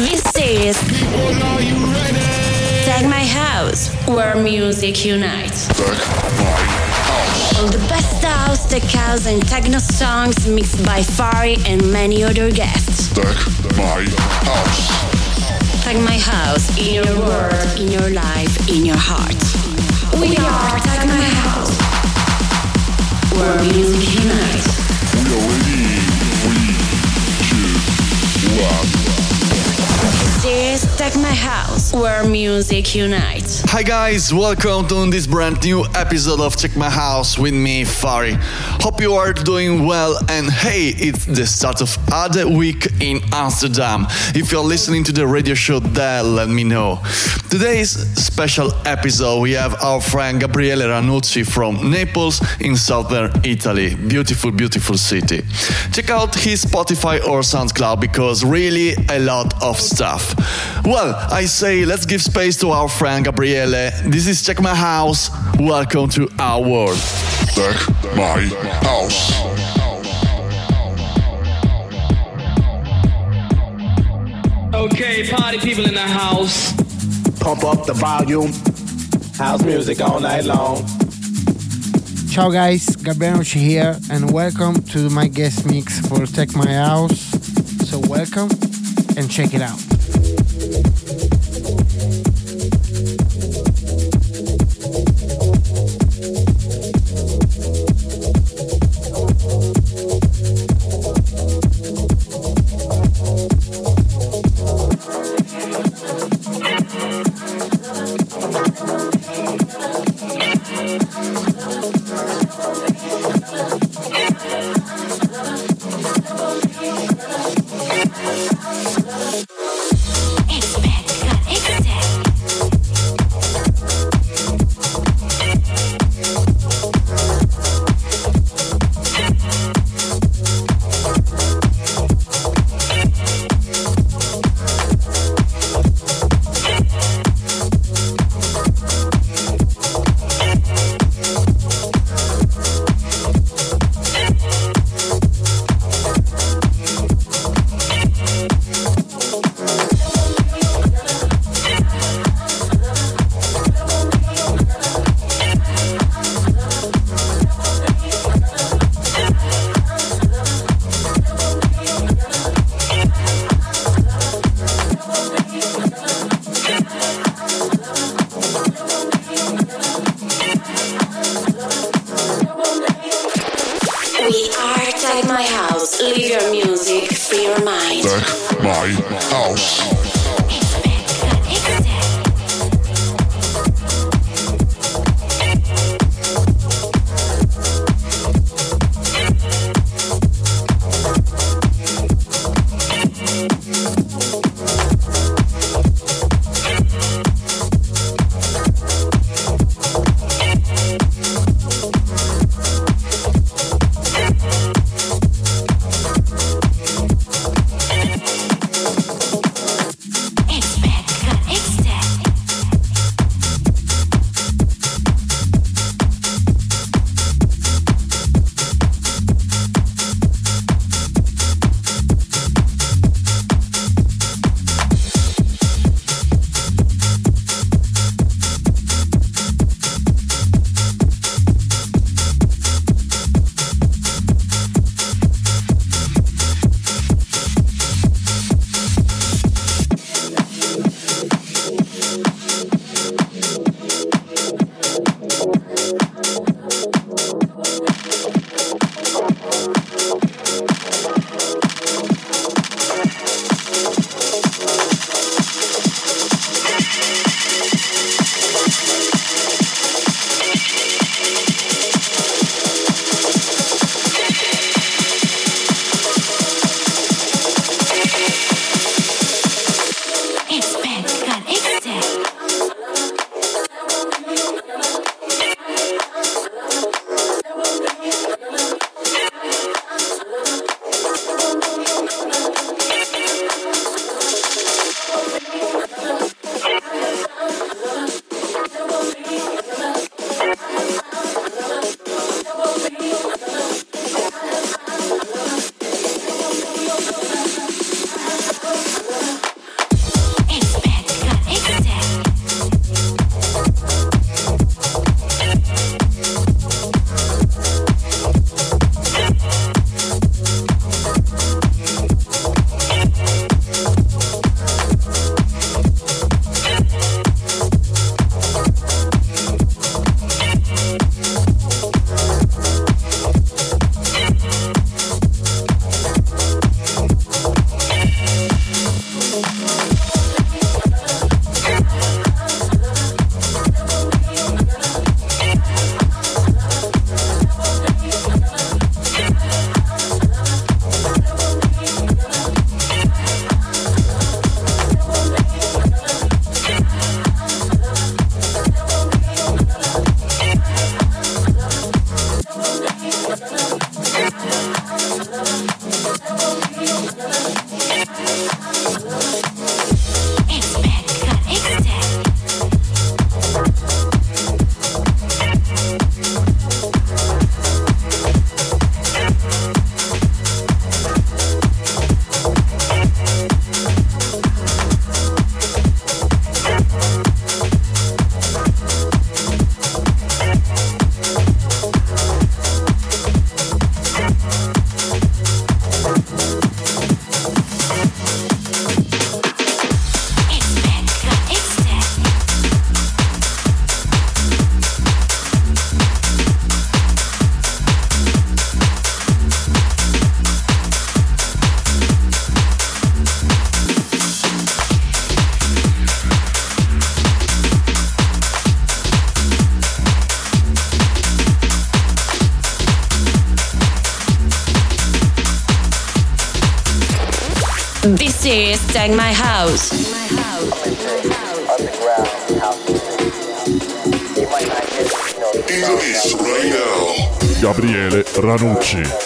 This is Tech My House, where music unites. All the best house, tech house, and techno songs mixed by Fari and many other guests. Tech My House. Tech My House in your world, in your life, in your heart. We are Tech My House, where music unites. We are ready. Three, two, one. This is Tech My House, where music unites. Hi guys, welcome to this brand new episode of Tech My House with me, Fari. Hope you are doing well and hey, it's the start of other week in Amsterdam. If you're listening to the radio show there, let me know. Today's special episode, we have our friend Gabriele Ranucci from Naples in southern Italy. Beautiful, beautiful city. Check out his Spotify or SoundCloud because really a lot of stuff. Well, I say let's give space to our friend Gabriele. This is Tech My House. Welcome to our world. Tech My House. Okay, party people in the house. Pump up the volume. House music all night long. Ciao guys, Gabriel here and welcome to my guest mix for Tech My House. So welcome and check it out. sang my house. In the mix right now. Gabriele Ranucci.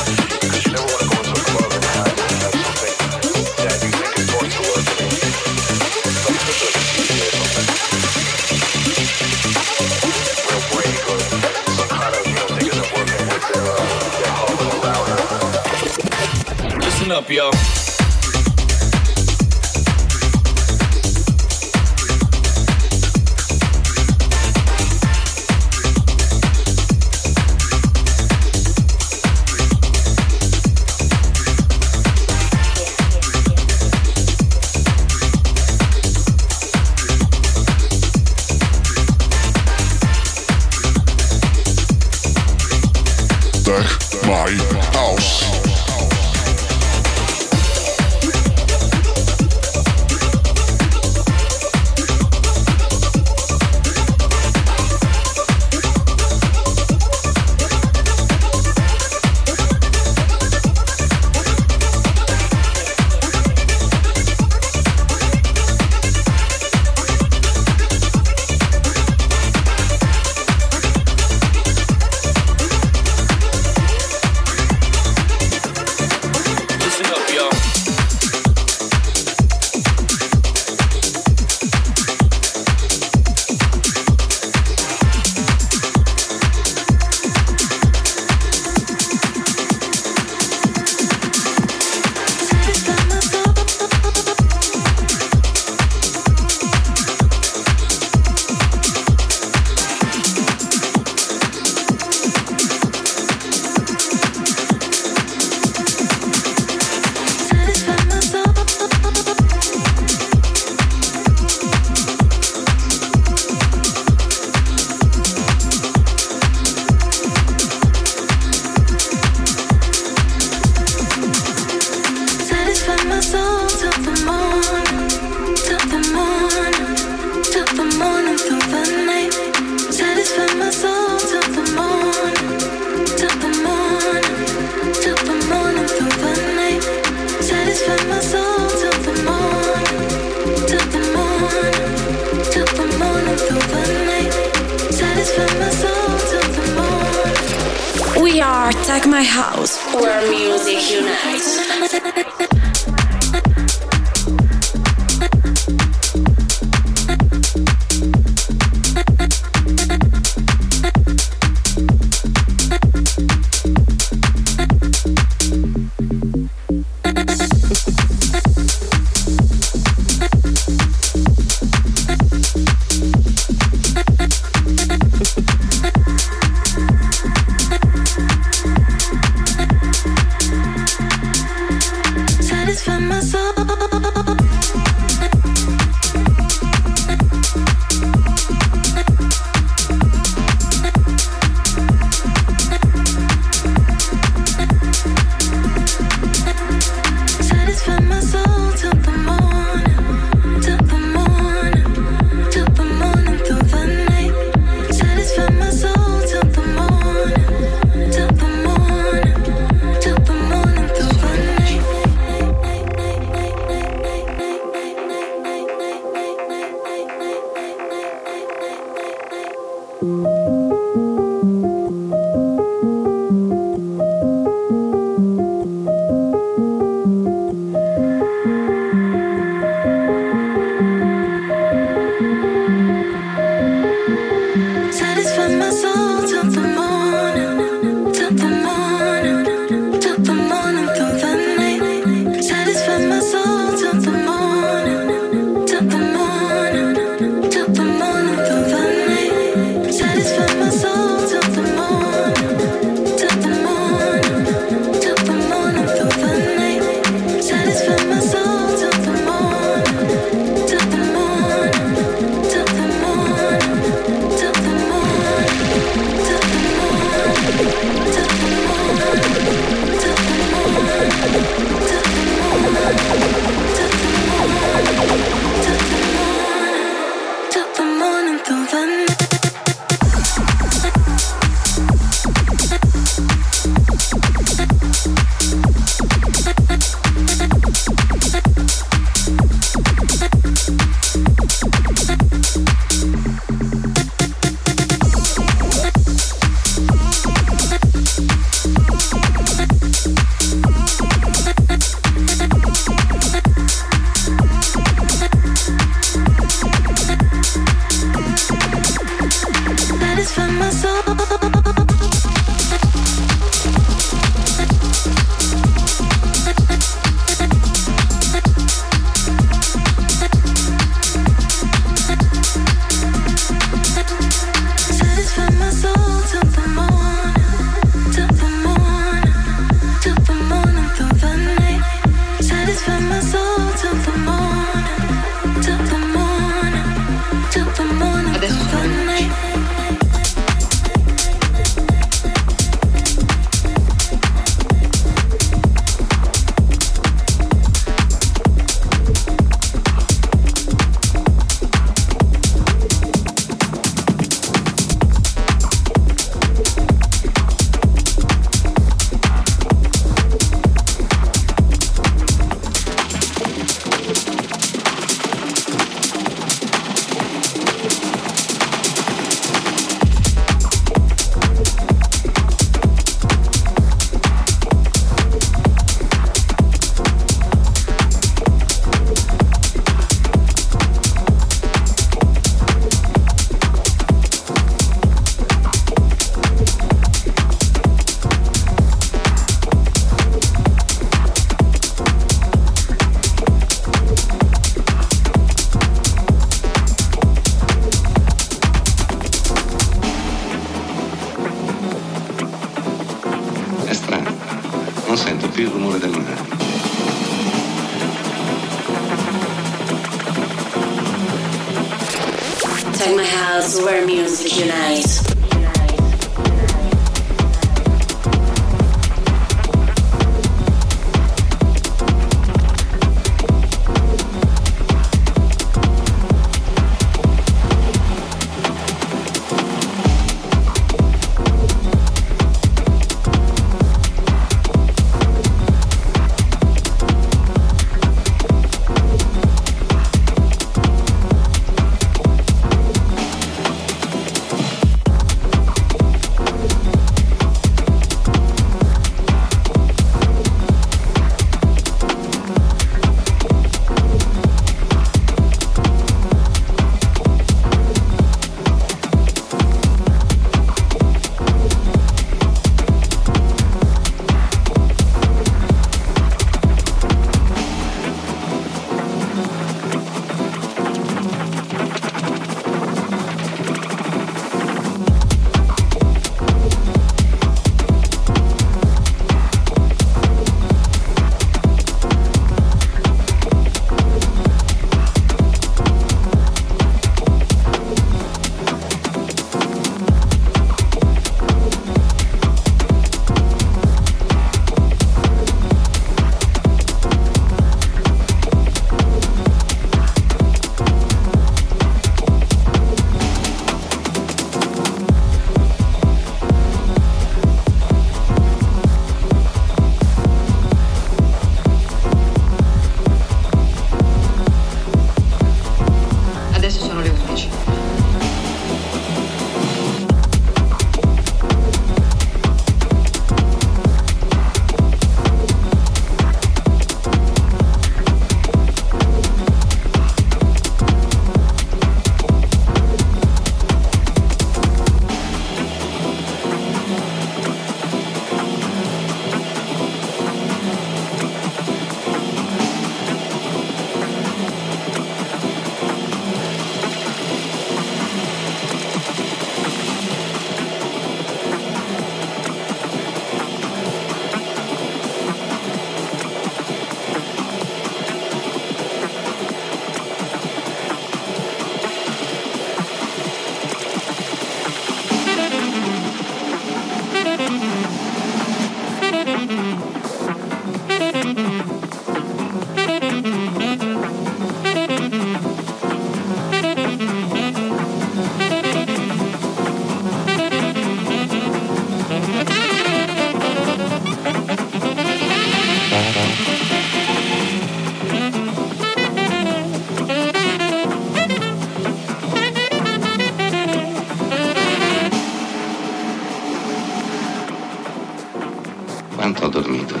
Quanto ho dormito?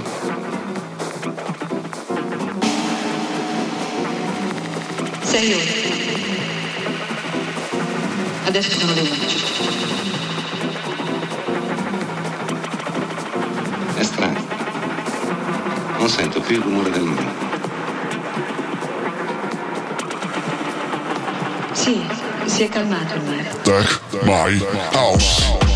Sei ore. Adesso sono le 11. È strano. Non sento più il rumore del mare. Sì, si è calmato il mare. Tech My House.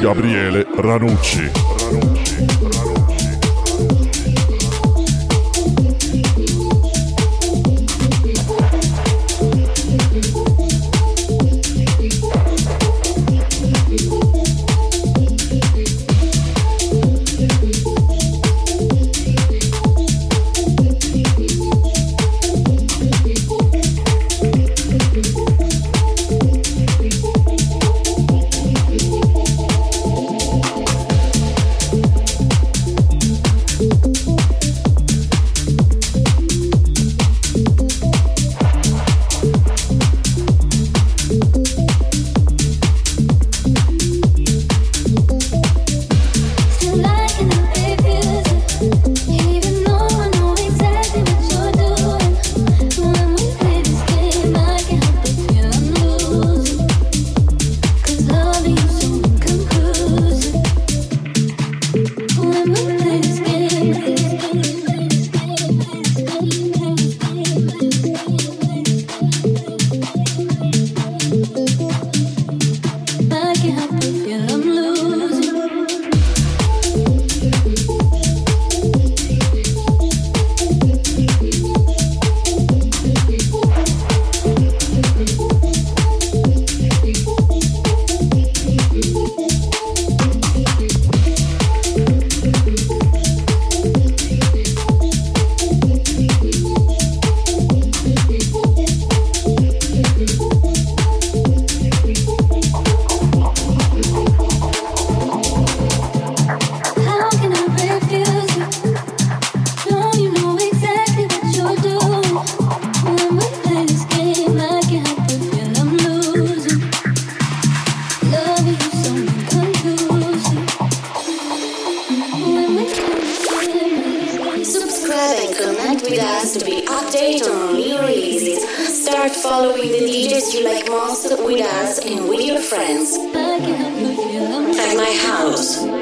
Gabriele Ranucci. Ranucci, Ranucci. following the DJs you like most with us and with your friends. At my house.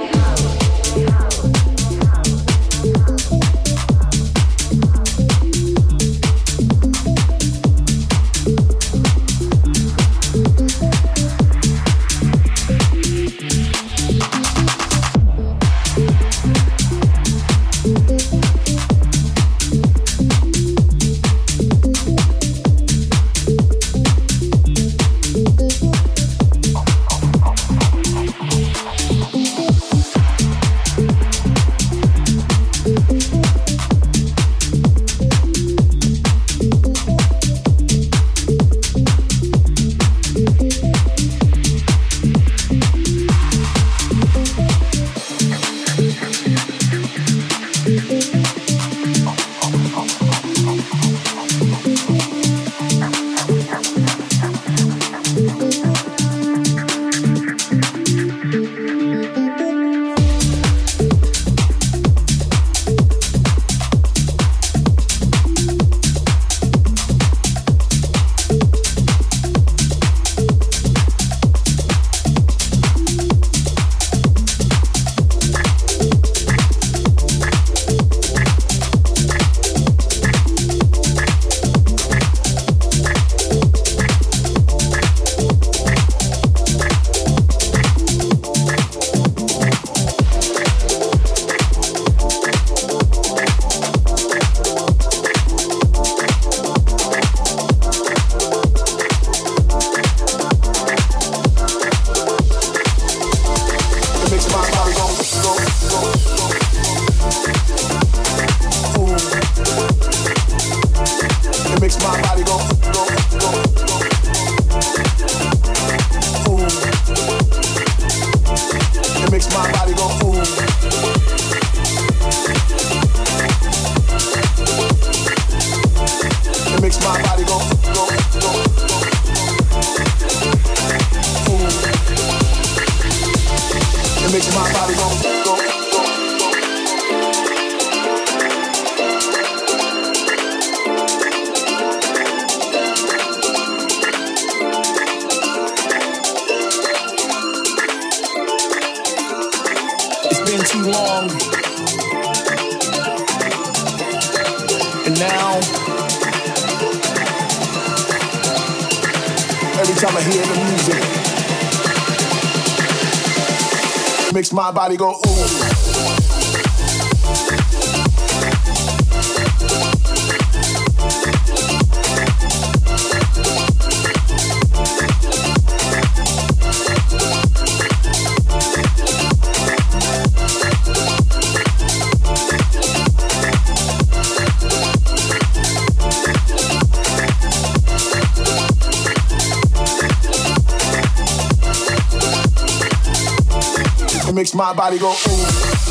body go ooh.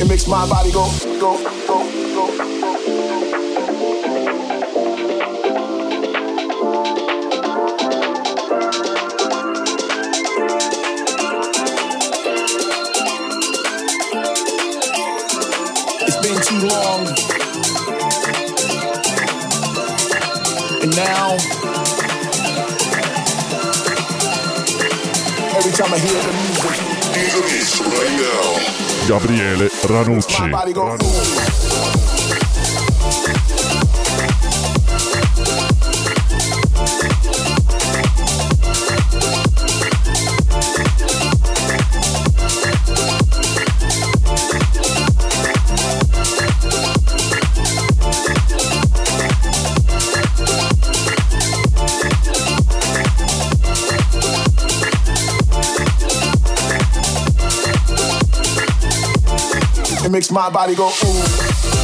It makes my body go, go. Gabriele Ranucci. Ranucci. my body go ooh.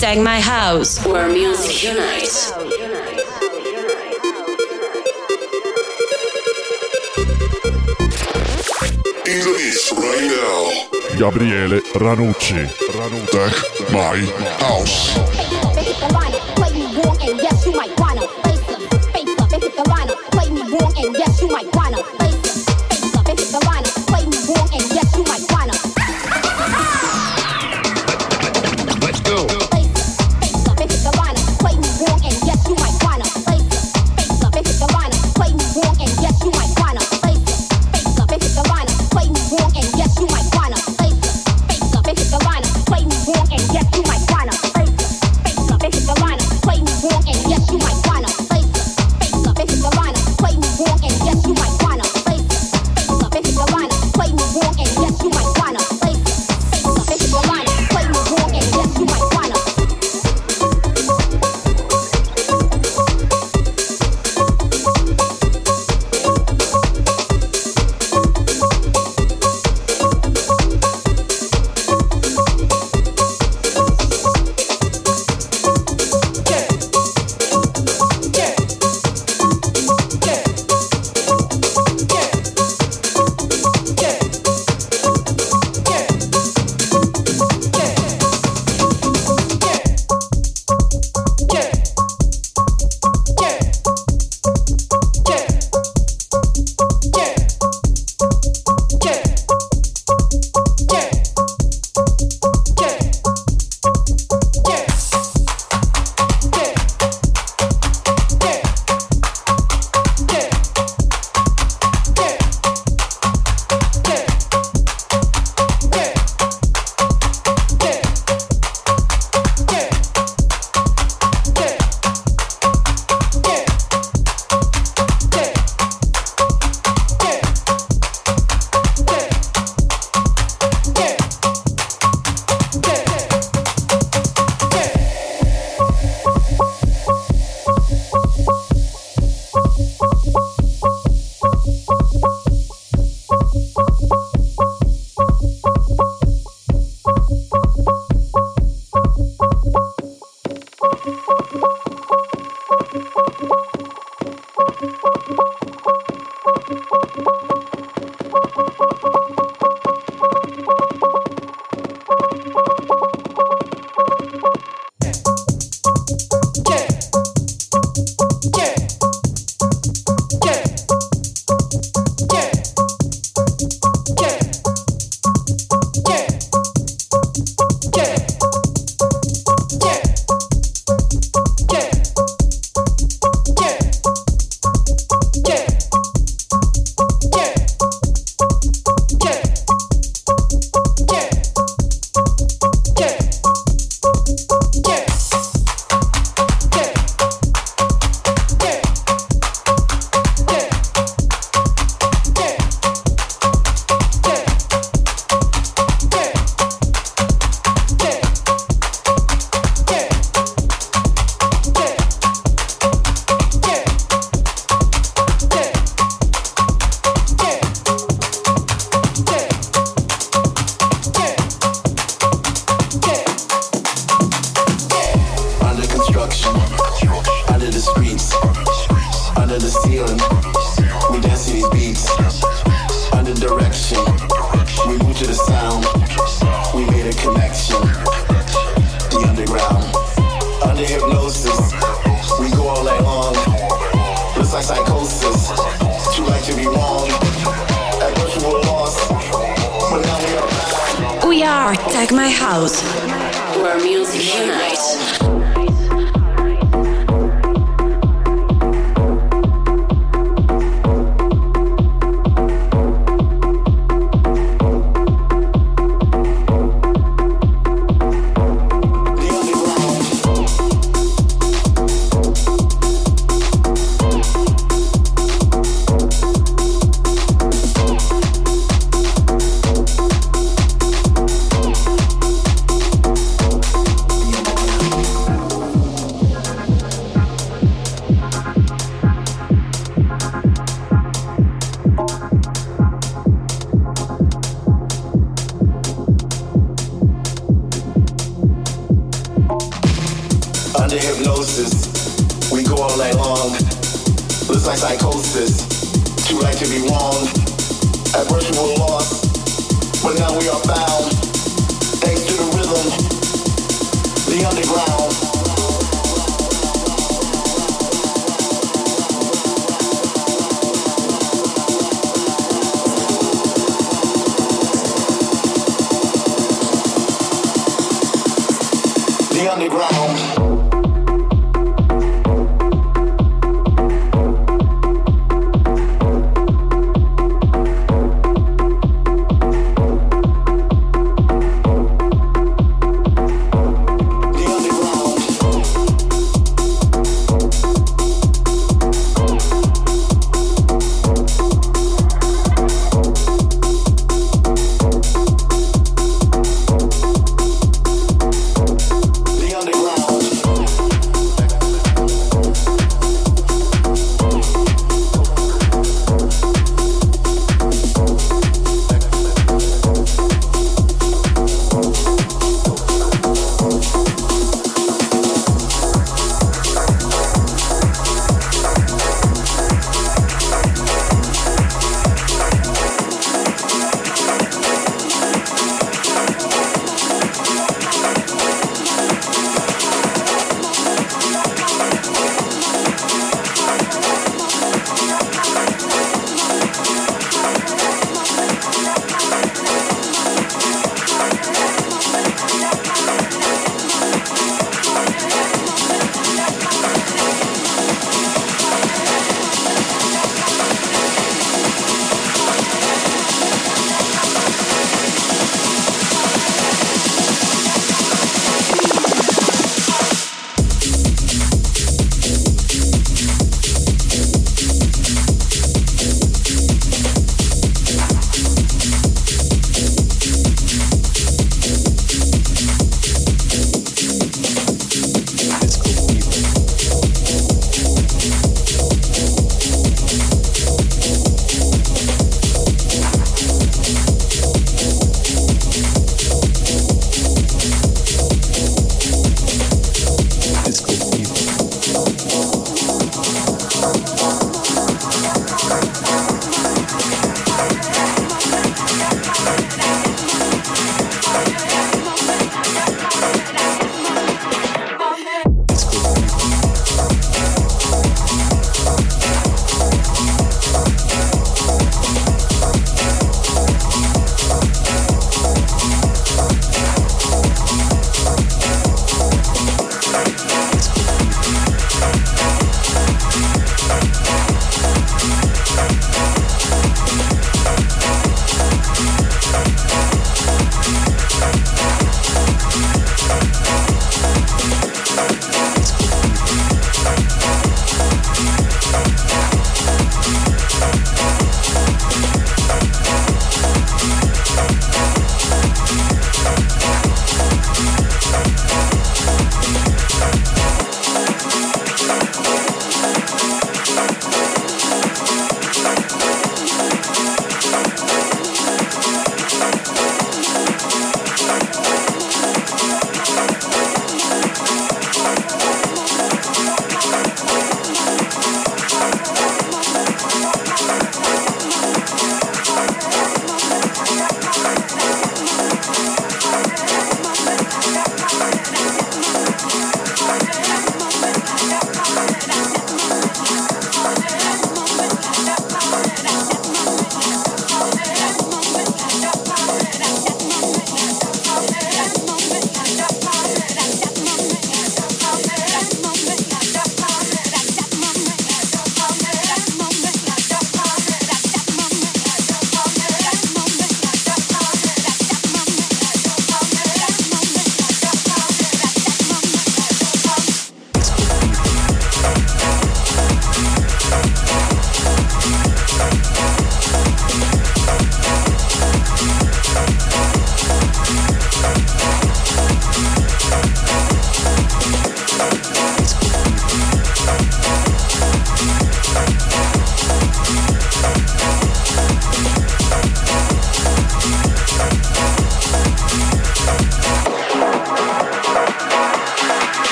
Hashtag my house. Where music unites. In the mix right now. Gabriele Ranucci. Ranutech. My House. we are. Or tag my house. Where music unites.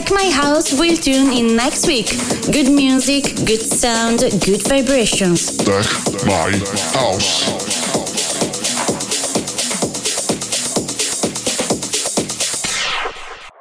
Tech My House will tune in next week. Good music, good sound, good vibrations. Tech My House.